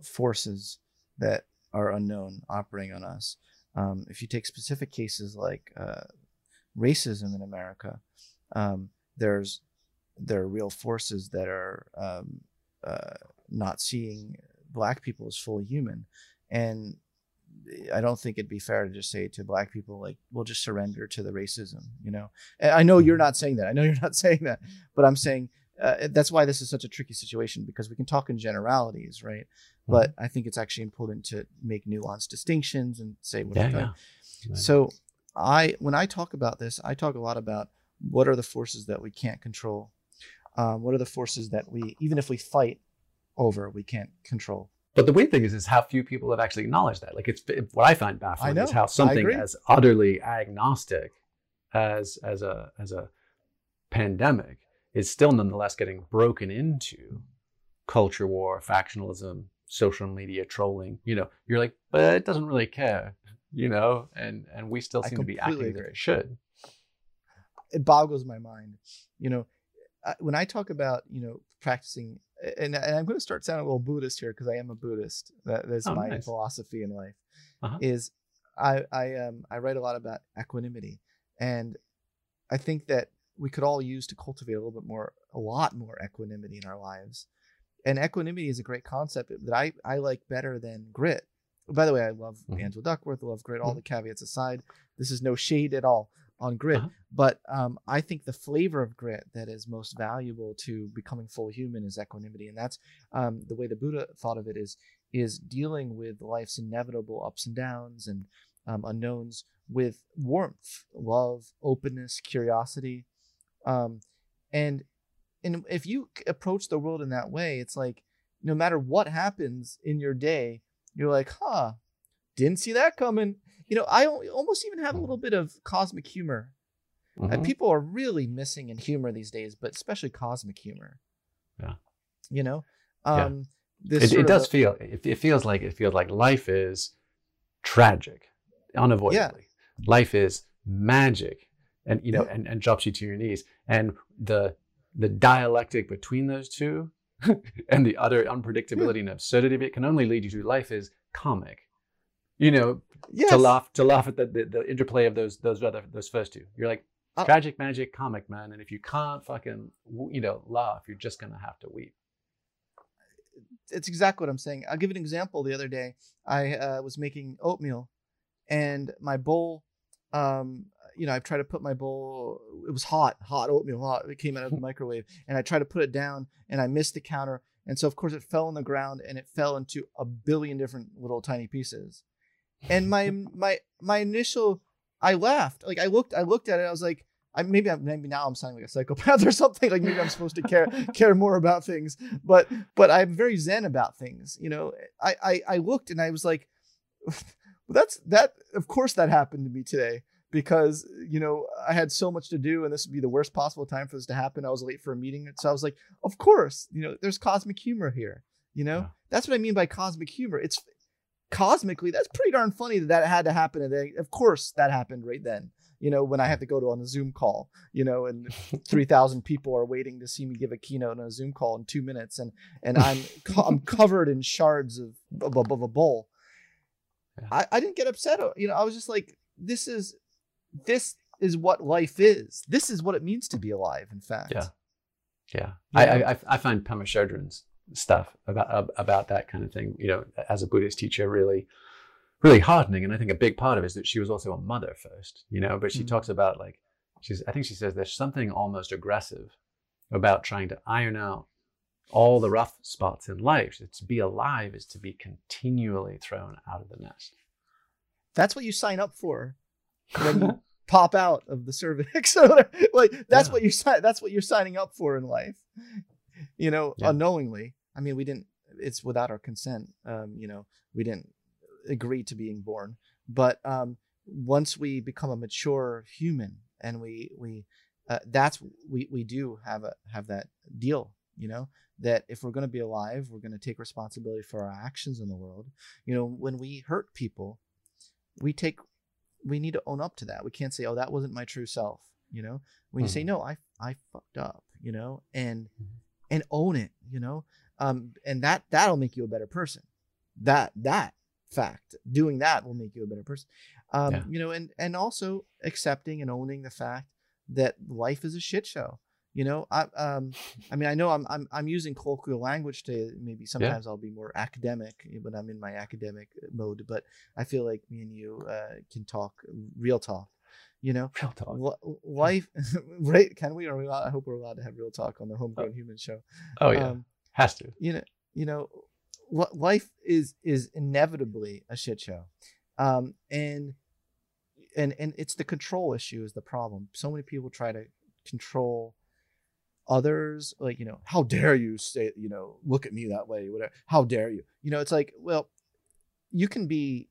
forces that are unknown operating on us. Um, if you take specific cases like uh, racism in America, um, there's there are real forces that are um, uh, not seeing black people as fully human, and I don't think it'd be fair to just say to black people like we'll just surrender to the racism. You know, and I know you're not saying that. I know you're not saying that, but I'm saying uh, that's why this is such a tricky situation because we can talk in generalities, right? But I think it's actually important to make nuanced distinctions and say what Yeah, yeah. Right. so I when I talk about this, I talk a lot about what are the forces that we can't control. Um, what are the forces that we even if we fight over, we can't control. But the weird thing is, is how few people have actually acknowledged that. Like, it's what I find baffling I is how something as utterly agnostic as as a as a pandemic is still nonetheless getting broken into culture war, factionalism, social media trolling. You know, you're like, but it doesn't really care. You know, and and we still seem to be acting as if it should. it boggles my mind. You know, when I talk about you know practicing, and, and I'm going to start sounding a little Buddhist here because I am a Buddhist. That, that's Oh, my nice. philosophy in life. Uh-huh. Is I I um I write a lot about equanimity, and I think that we could all use to cultivate a little bit more, a lot more equanimity in our lives. And equanimity is a great concept that I I like better than grit. by the way, I love Mhm. Angela Duckworth. I love grit. All Mhm. the caveats aside, this is no shade at all on grit. Uh-huh. But um, I think the flavor of grit that is most valuable to becoming full human is equanimity, and that's um, the way the Buddha thought of it is is dealing with life's inevitable ups and downs and um, unknowns with warmth, love, openness, curiosity, um, and and if you approach the world in that way, it's like no matter what happens in your day, you're like, huh, didn't see that coming. You know, I almost even have a little bit of cosmic humor. Uh, Mhm. people are really missing in humor these days, but especially cosmic humor. Yeah. You know, Yeah. um, this it, it does a- feel it, it feels like it feels like life is tragic unavoidably Yeah. life is magic and you know Yeah. and, and drops you to your knees and the the dialectic between those two and the utter unpredictability and absurdity of it can only lead you to life is comic you know yes. to laugh to laugh at the, the, the interplay of those those other those first two you're like Uh, tragic magic comic man and if you can't fucking you know laugh you're just gonna have to weep it's exactly what I'm saying. I'll give an example. The other day, I uh, was making oatmeal, and my bowl, um, you know, I tried to put my bowl. It was hot, hot oatmeal, hot. It came out of the microwave, and I tried to put it down, and I missed the counter, and so of course it fell on the ground, and it fell into a billion different little tiny pieces. And my my my initial, I laughed. Like I looked, I looked at it. I was like. I, maybe I'm, maybe now I'm sounding like a psychopath or something. Like maybe I'm supposed to care care more about things, but but I'm very zen about things. You know, I I, I looked and I was like, that's that. Of course, that happened to me today because you know I had so much to do and this would be the worst possible time for this to happen. I was late for a meeting, so I was like, of course, you know, there's cosmic humor here. You know, Yeah. that's what I mean by cosmic humor. It's cosmically that's pretty darn funny that that had to happen. And then, of course, that happened right then. You know, when I have to go to on a Zoom call, you know, and 3,000 people are waiting to see me give a keynote on a Zoom call in two minutes, and and I'm co- I'm covered in shards of of, of a bowl. I, I didn't get upset. Uh, you know, I was just like, this is this is what life is. This is what it means to be alive. In fact, Yeah. Yeah, You I. I I find Pema Chodron's stuff about about that kind of thing, you know, as a Buddhist teacher, really, really heartening. And I think a big part of it is that she was also a mother first, you know. But she Mhm. talks about like she's, I think she says there's something almost aggressive about trying to iron out all the rough spots in life. To be alive is to be continually thrown out of the nest. that's what you sign up for when you pop out of the cervix. like that's Yeah. what you. That's what you're signing up for in life. You know, Yeah. unknowingly. I mean, we didn't. It's without our consent. Um, you know, we didn't agree to being born. But um, once we become a mature human, and we we uh, that's we we do have a have that deal. You know that if we're going to be alive, we're going to take responsibility for our actions in the world. You know, when we hurt people, we take we need to own up to that. We can't say, "Oh, that wasn't my true self." You know, we need to say. "No, I I fucked up." You know, and Mhm. And own it. You know, um, and that that'll make you a better person. That that fact, doing that will make you a better person. Um, Yeah. You know, and and also accepting and owning the fact that life is a shit show. You know, I um, I mean, I know I'm I'm I'm using colloquial language to maybe sometimes I'll be more academic when I'm in my academic mode, but I feel like me and you uh, can talk real talk. You know, Real talk. Li- life, right? Can we? Are we? allowed- I hope we're allowed to have real talk on the Homegrown Human Show. Oh yeah, Um, has to. you know, you know, what life is is inevitably a shit show, um, and and and it's the control issue is the problem. So many people try to control others, like you know, how dare you say, you know, look at me that way, whatever. How dare you? You know, it's like, well, you can be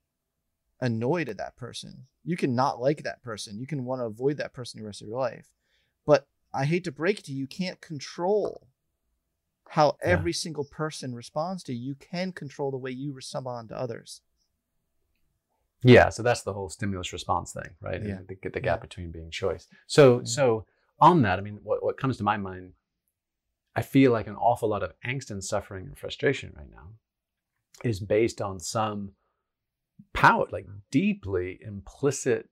annoyed at that person. You can not like that person. You can want to avoid that person the rest of your life. But I hate to break it to you, you can't control how Yeah. every single person responds to you. You can control the way you respond to others. Yeah, so that's the whole stimulus response thing, right? And Yeah. The, the gap between being choice. So, Yeah. so on that, I mean, what, what comes to my mind, I feel like an awful lot of angst and suffering and frustration right now is based on some power, like deeply implicit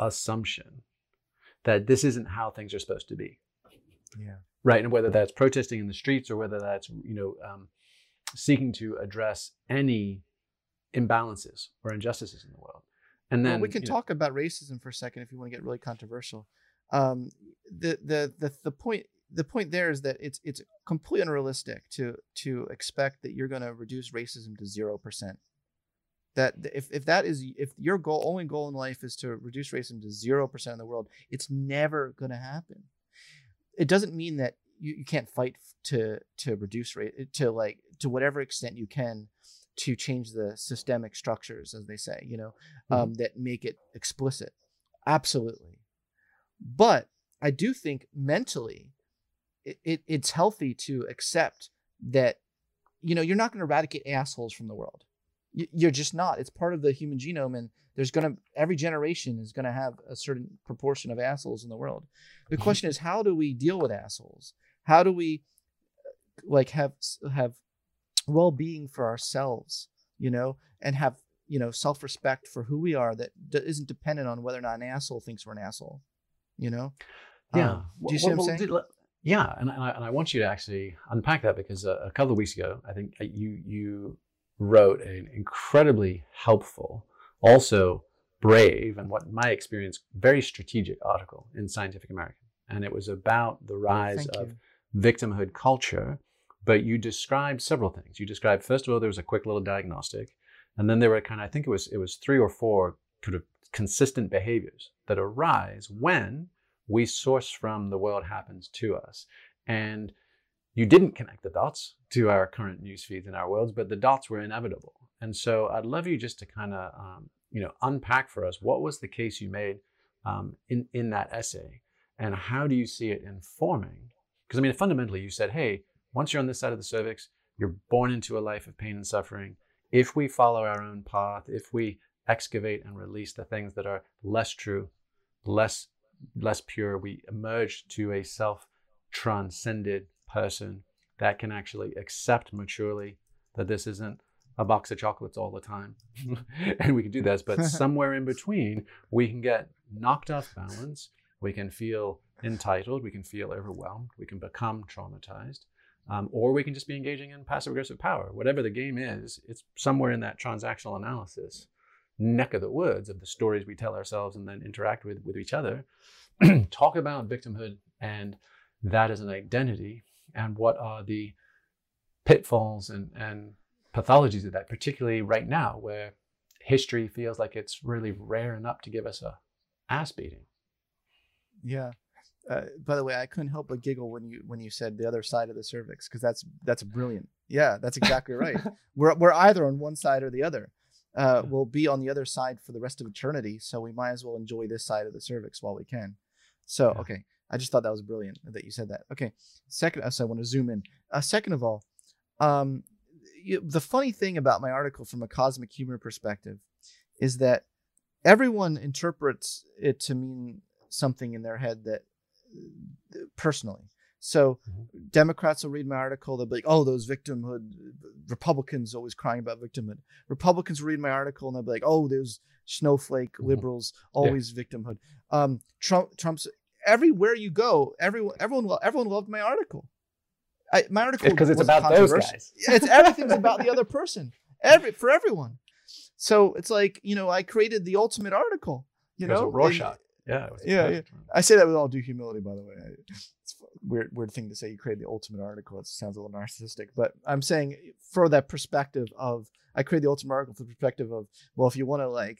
assumption that this isn't how things are supposed to be, Yeah. right? And whether that's protesting in the streets or whether that's, you know, um, seeking to address any imbalances or injustices in the world. And then well, we can you know, talk about racism for a second if you want to get really controversial. Um, the, the the the point the point there is that it's it's completely unrealistic to to expect that you're going to reduce racism to zero percent. That if if that is if your goal only goal in life is to reduce racism to zero percent in the world, it's never going to happen. It doesn't mean that you, you can't fight to to reduce rate to like to whatever extent you can to change the systemic structures, as they say, you know, um, that make it explicit. Absolutely. But I do think mentally it, it, it's healthy to accept that, you know, you're not going to eradicate assholes from the world. You, you're just not. It's part of the human genome. And there's going to, every generation is going to have a certain proportion of assholes in the world. The question is, how do we deal with assholes? How do we like have, have well-being for ourselves you know and have you know self-respect for who we are that d- isn't dependent on whether or not an asshole thinks we're an asshole you know yeah Um, do you see what i'm saying yeah, and, and, I, and I want you to actually unpack that because uh, a couple of weeks ago, I think uh, you you wrote an incredibly helpful, also brave, and what my experience very strategic article in Scientific American, and it was about the oh, rise of victimhood culture. But you described several things. You described first of all there was a quick little diagnostic, and then there were kind of I think it was it was three or four sort of consistent behaviors that arise when we source from the world happens to us. And you didn't connect the dots to our current news feeds in our worlds, but the dots were inevitable. And so I'd love you just to kind of, um, you know, unpack for us what was the case you made um, in in that essay, and how do you see it informing? Because I mean, fundamentally, you said, hey, once you're on this side of the cervix, you're born into a life of pain and suffering. If we follow our own path, if we excavate and release the things that are less true, less less pure, we emerge to a self transcended person that can actually accept maturely that this isn't a box of chocolates all the time. and we can do this, but somewhere in between, we can get knocked off balance. We can feel entitled. We can feel overwhelmed. We can become traumatized. Um, or we can just be engaging in passive aggressive power. Whatever the game is, it's somewhere in that transactional analysis neck of the woods of the stories we tell ourselves and then interact with with each other talk about victimhood and that as an identity and what are the pitfalls and, and pathologies of that particularly right now where history feels like it's really raring up to give us a ass beating. Yeah. Uh, by the way i couldn't help but giggle when you when you said the other side of the cervix because that's that's brilliant. Yeah that's exactly right. We're, we're either on one side or the other. Uh, we'll be on the other side for the rest of eternity so we might as well enjoy this side of the cervix while we can. So Yeah. okay i just thought that was brilliant that you said that. Okay second so i want to zoom in. Uh, second of all um, you, the funny thing about my article from a cosmic humor perspective is that everyone interprets it to mean something in their head that uh, personally. So Mhm. democrats will read my article they'll be like oh those victimhood republicans always crying about victimhood. Republicans will read my article and they'll be like oh those snowflake Mhm. liberals always victimhood. Um trump trump's everywhere you go everyone everyone everyone loved my article. I, my article because it's about those guys. It's everything's about the other person. Every for everyone. So it's like you know i created the ultimate article you It was a know? Rorschach. yeah Yeah, perfect. i say that with all due humility by the way. I, it's weird weird thing to say you create the ultimate article. It sounds a little narcissistic but i'm saying for that perspective of i create the ultimate article for the perspective of well if you want to like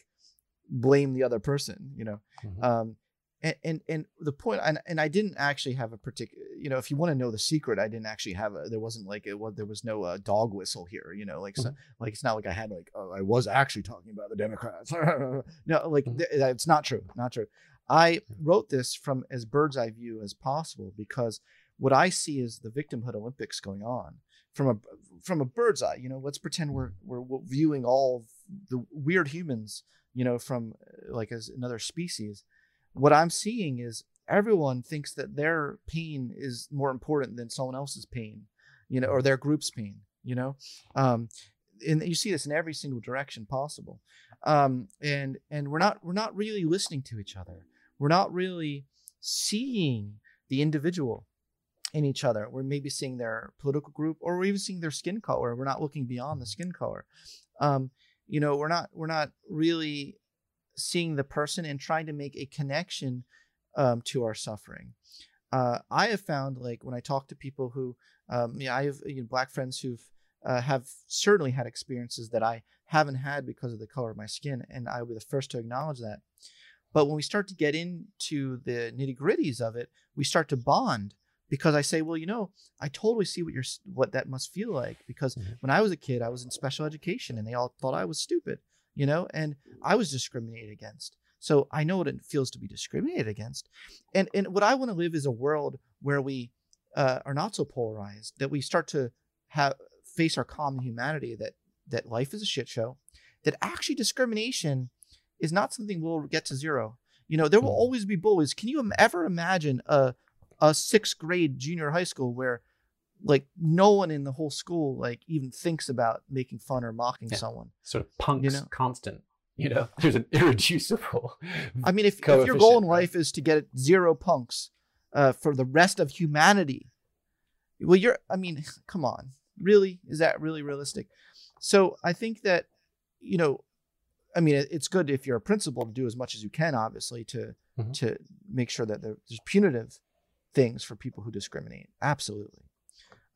blame the other person you know? Mhm. um and, and and the point and, and i didn't actually have a particular you know if you want to know the secret i didn't actually have a there wasn't like it was there was no uh, dog whistle here you know like so, like it's not like i had like oh, i was actually talking about the democrats. No like Mhm. th- it's not true not true. I wrote this from as bird's eye view as possible because what i see is the victimhood olympics going on from a from a bird's eye you know let's pretend we're we're viewing all the weird humans you know from uh, like as another species what i'm seeing is everyone thinks that their pain is more important than someone else's pain you know or their group's pain you know? Um and you see this in every single direction possible. Um and and we're not we're not really listening to each other. We're not really seeing the individual in each other. We're maybe seeing their political group or we're even seeing their skin color. We're not looking beyond the skin color. Um you know we're not we're not really seeing the person and trying to make a connection um, to our suffering. Uh, i have found like when i talk to people who um, yeah, i have you know, black friends who've uh, have certainly had experiences that i haven't had because of the color of my skin and i will be the first to acknowledge that. But when we start to get into the nitty gritties of it we start to bond because I say, well, you know, I totally see what you're what that must feel like because Mhm. when I was a kid, I was in special education and they all thought I was stupid, you know, and I was discriminated against. So I know what it feels to be discriminated against, and and what I want to live is a world where we uh, are not so polarized that we start to have face our common humanity that that life is a shit show, that actually discrimination is not something we'll get to zero. You know, there will Mhm. always be bullies. Can you ever imagine a a sixth grade junior high school where like no one in the whole school like even thinks about making fun or mocking Yeah. someone. Sort of punks know? constant. You know, there's an irreducible. I mean, if, if your goal in life is to get zero punks uh, for the rest of humanity, well, you're. I mean, come on, really? Is that really realistic? So I think that you know, I mean, it's good if you're a principal to do as much as you can, obviously, to Mhm. to make sure that there's punitive things for people who discriminate. Absolutely.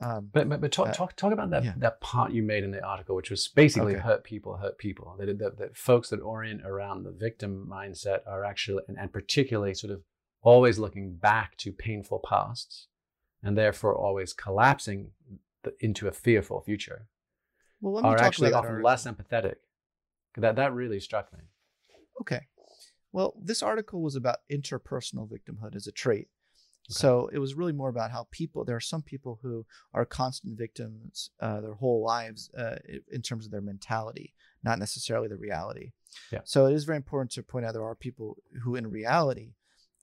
Um, But but, but talk, Uh, talk talk about that yeah. that part you made in the article, which was basically Okay. hurt people, hurt people. That, that, that folks that orient around the victim mindset are actually, and, and particularly sort of always looking back to painful pasts, and therefore always collapsing the, into a fearful future, well, let me are talk actually often article. less empathetic. That that really struck me. Okay. Well, this article was about interpersonal victimhood as a trait. Okay. So it was really more about how people, there are some people who are constant victims uh, their whole lives uh, in terms of their mentality, not necessarily the reality. Yeah. So it is very important to point out there are people who, in reality,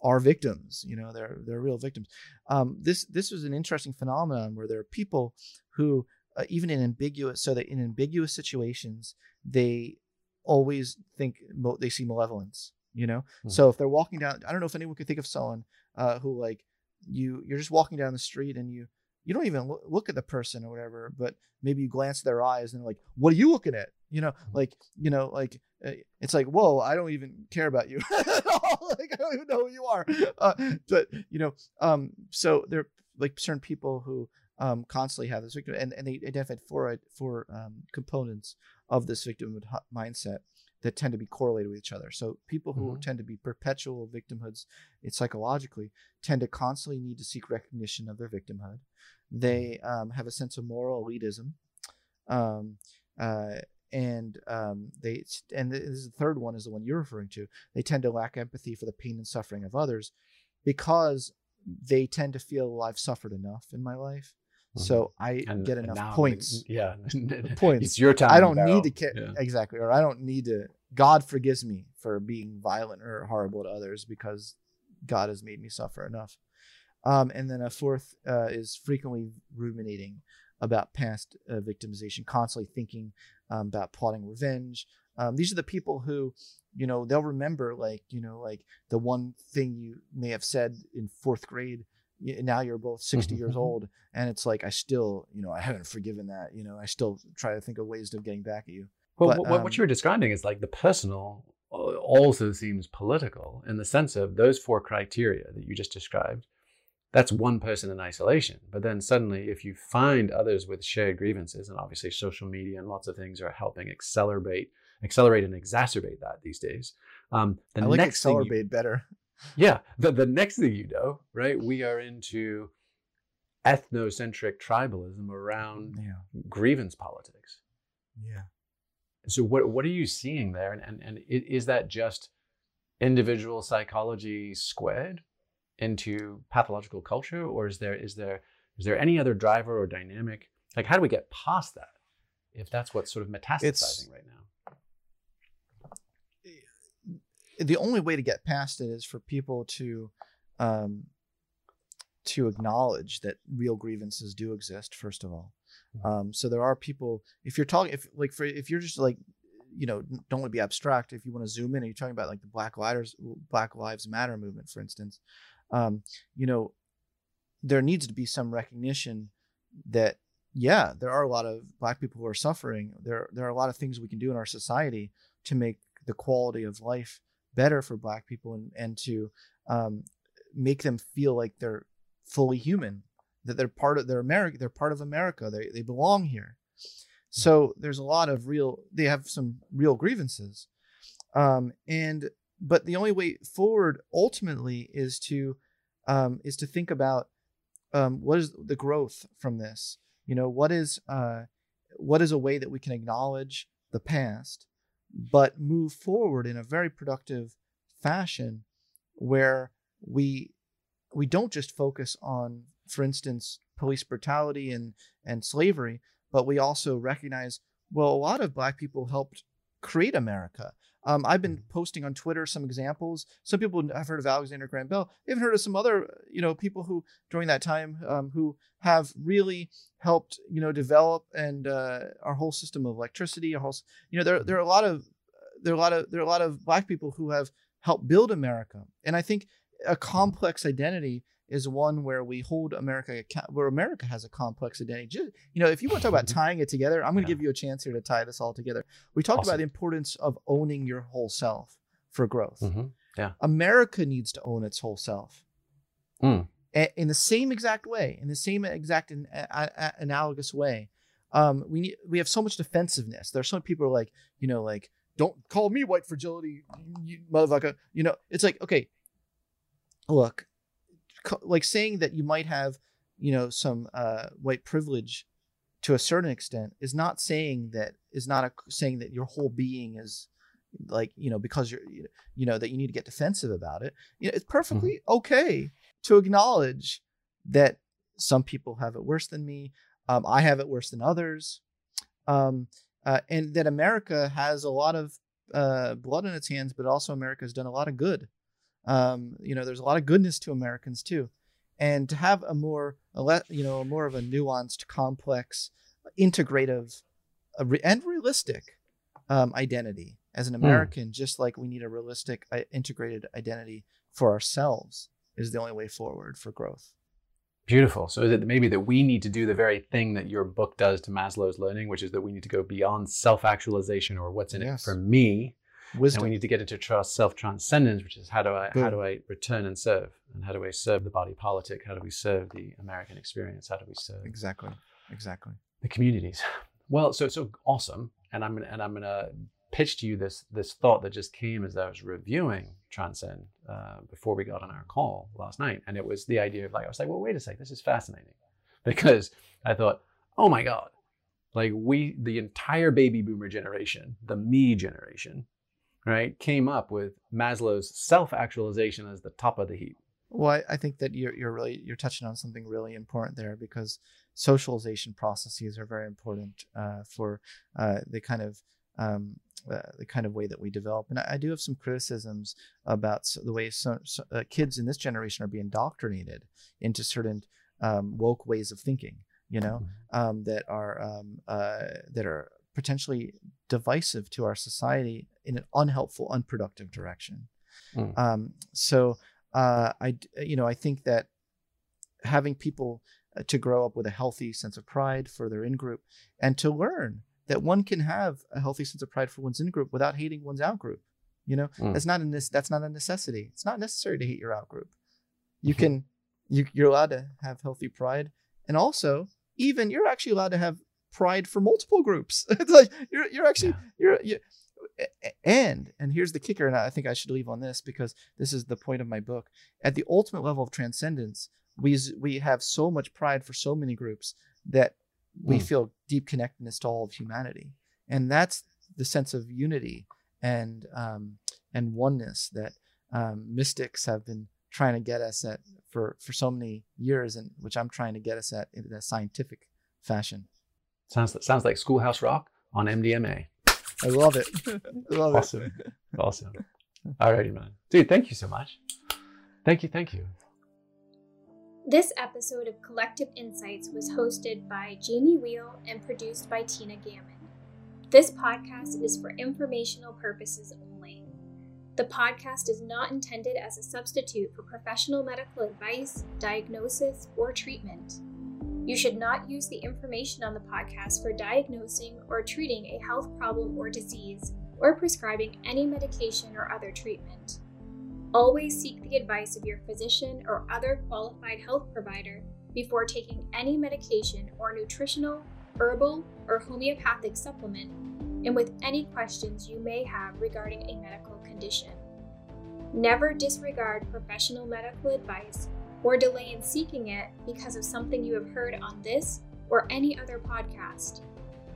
are victims. You know, they're they're real victims. Um, this this was an interesting phenomenon where there are people who, uh, even in ambiguous, so that in ambiguous situations, they always think mo- they see malevolence. You know, Mhm. so if they're walking down, I don't know if anyone could think of someone uh, who like you you're just walking down the street and you you don't even look, look at the person or whatever, but maybe you glance their eyes and like, "What are you looking at?" You know, like you know, like uh, it's like, "Whoa, I don't even care about you." like I don't even know who you are. Uh, but you know, um, so there are like certain people who um, constantly have this victim, and, and they identified four four um, components of this victimhood hu- mindset that tend to be correlated with each other. So people who Mhm. tend to be perpetual victimhoods, psychologically tend to constantly need to seek recognition of their victimhood. They um, have a sense of moral elitism, um, uh, and um, they and this is the third one is the one you're referring to. They tend to lack empathy for the pain and suffering of others because they tend to feel I've suffered enough in my life, so I And get enough points. yeah, points. It's your time. I don't need to care Yeah. exactly, or I don't need to. God forgives me for being violent or horrible to others because God has made me suffer enough. Um, and then a fourth uh, is frequently ruminating about past uh, victimization, constantly thinking um, about plotting revenge. Um, these are the people who, you know, they'll remember like, you know, like the one thing you may have said in fourth grade. Now you're both 60 years Mhm. old, and it's like I still, you know, I haven't forgiven that. You know, I still try to think of ways of getting back at you. Well, But, what, what um, you were describing is like the personal uh, also seems political in the sense of those four criteria that you just described. That's one person in isolation. But then suddenly, if you find others with shared grievances, and obviously social media and lots of things are helping accelerate, accelerate and exacerbate that these days. Um, the I like next thing you- accelerate better. Yeah. The, the next thing you know, right, we are into ethnocentric tribalism around Yeah, grievance politics. yeah. So what what are you seeing there, and and, and is that just individual psychology squared into pathological culture, or is there is there is there any other driver or dynamic? Like, how do we get past that if that's what's sort of metastasizing right now? The only way to get past it is for people to um to acknowledge that real grievances do exist first of all Mhm. um so there are people if you're talking if like for if you're just like you know don't want to be abstract if you want to zoom in and you're talking about like the black lives black lives matter movement for instance um you know there needs to be some recognition that yeah, there are a lot of black people who are suffering. There there are a lot of things we can do in our society to make the quality of life better for black people and and to um, make them feel like they're fully human, that they're part of they're America, they're part of America. They they belong here. So there's a lot of real they have some real grievances. Um, and but the only way forward ultimately is to um, is to think about um, what is the growth from this you know what is uh, what is a way that we can acknowledge the past but move forward in a very productive fashion where we we don't just focus on for instance police brutality and and slavery but we also recognize well a lot of black people helped create america um, I've been mm-hmm. posting on Twitter some examples. Some people have heard of Alexander Graham Bell. They've heard of some other, you know, people who during that time um, who have really helped, you know, develop and uh, our whole system of electricity. Our whole, you know, there there are a lot of there are a lot of there are a lot of black people who have helped build America, and I think a complex identity is one where we hold America where America has a complex identity. Just, you know, if you want to talk about tying it together, I'm going to yeah. give you a chance here to tie this all together. We talked awesome. about the importance of owning your whole self for growth. Mm-hmm. Yeah, America needs to own its whole self. Mm. In the same exact way, in the same exact in, a, a, analogous way, um, we need we have so much defensiveness. There are some people who are like, you know, like don't call me white fragility, you motherfucker. You know, it's like okay, look, like saying that you might have, you know, some uh, white privilege to a certain extent is not saying that is not a, saying that your whole being is like you know because you're you know that you need to get defensive about it. You know, it's perfectly mm-hmm. okay to acknowledge that some people have it worse than me. Um, I have it worse than others, um, uh, and that America has a lot of uh, blood in its hands, but also America has done a lot of good. Um, you know, there's a lot of goodness to Americans too, and to have a more, you know, more of a nuanced, complex, integrative, and realistic um, identity as an hmm. American, mm. just like we need a realistic, uh, integrated identity for ourselves, is the only way forward for growth. Beautiful. So is it maybe that we need to do the very thing that your book does to Maslow's learning, which is that we need to go beyond self-actualization or what's in yes. it for me Wisdom. And we need to get into trust, self-transcendence, which is how do I how do I return and serve, and how do I serve the body politic? How do we serve the American experience? How do we serve exactly, exactly the communities? Well, so so awesome, and I'm gonna and I'm gonna pitch to you this this thought that just came as I was reviewing Transcend uh, before we got on our call last night, and it was the idea of like I was like, well, wait a sec, this is fascinating, because I thought, oh my god, like we the entire baby boomer generation, the me generation, right, came up with Maslow's self-actualization as the top of the heap. Well, I, I, think that you're you're really you're touching on something really important there because socialization processes are very important uh, for uh, the kind of um, uh, the kind of way that we develop. And I, I do have some criticisms about the way so, so, uh, kids in this generation are being indoctrinated into certain um, woke ways of thinking. You know, mm-hmm. um, that are um, uh, that are potentially divisive to our society in an unhelpful, unproductive direction. Mm. Um, so uh, I, you know, I think that having people uh, to grow up with a healthy sense of pride for their in group and to learn that one can have a healthy sense of pride for one's in group without hating one's out group. You know, mm. that's not a that's not a necessity. It's not necessary to hate your out group. You mm-hmm. can you you're allowed to have healthy pride, and also even you're actually allowed to have pride for multiple groups. it's like you're you're actually yeah. you're you, and and here's the kicker, and I think I should leave on this because this is the point of my book. At the ultimate level of transcendence, we we have so much pride for so many groups that we mm. feel deep connectedness to all of humanity, and that's the sense of unity and um, and oneness that um, mystics have been trying to get us at for for so many years, and which I'm trying to get us at in a scientific fashion. Sounds sounds like Schoolhouse Rock on MDMA. I love it. I love awesome. it. Awesome. Alrighty, man. Dude, thank you so much. Thank you, thank you. This episode of Collective Insights was hosted by Jamie Wheal and produced by Tina Gammon. This podcast is for informational purposes only. The podcast is not intended as a substitute for professional medical advice, diagnosis, or treatment. You should not use the information on the podcast for diagnosing or treating a health problem or disease, or prescribing any medication or other treatment. Always seek the advice of your physician or other qualified health provider before taking any medication or nutritional, herbal, or homeopathic supplement, and with any questions you may have regarding a medical condition. Never disregard professional medical advice or delay in seeking it because of something you have heard on this or any other podcast.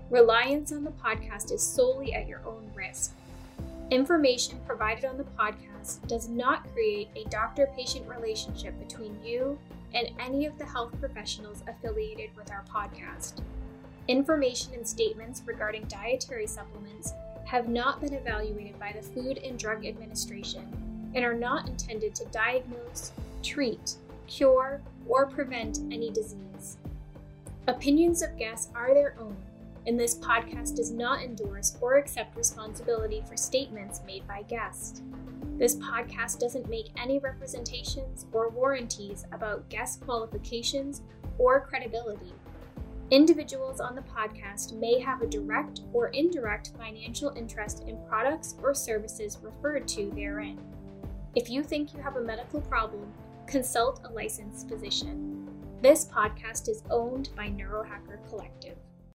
Reliance on the podcast is solely at your own risk. Information provided on the podcast does not create a doctor patient relationship between you and any of the health professionals affiliated with our podcast. Information and statements regarding dietary supplements have not been evaluated by the Food and Drug Administration and are not intended to diagnose, treat, cure, or prevent any disease. Opinions of guests are their own and this podcast does not endorse or accept responsibility for statements made by guests. This podcast doesn't make any representations or warranties about guest qualifications or credibility. Individuals on the podcast may have a direct or indirect financial interest in products or services referred to therein. If you think you have a medical problem, consult a licensed physician. This podcast is owned by Neurohacker Collective.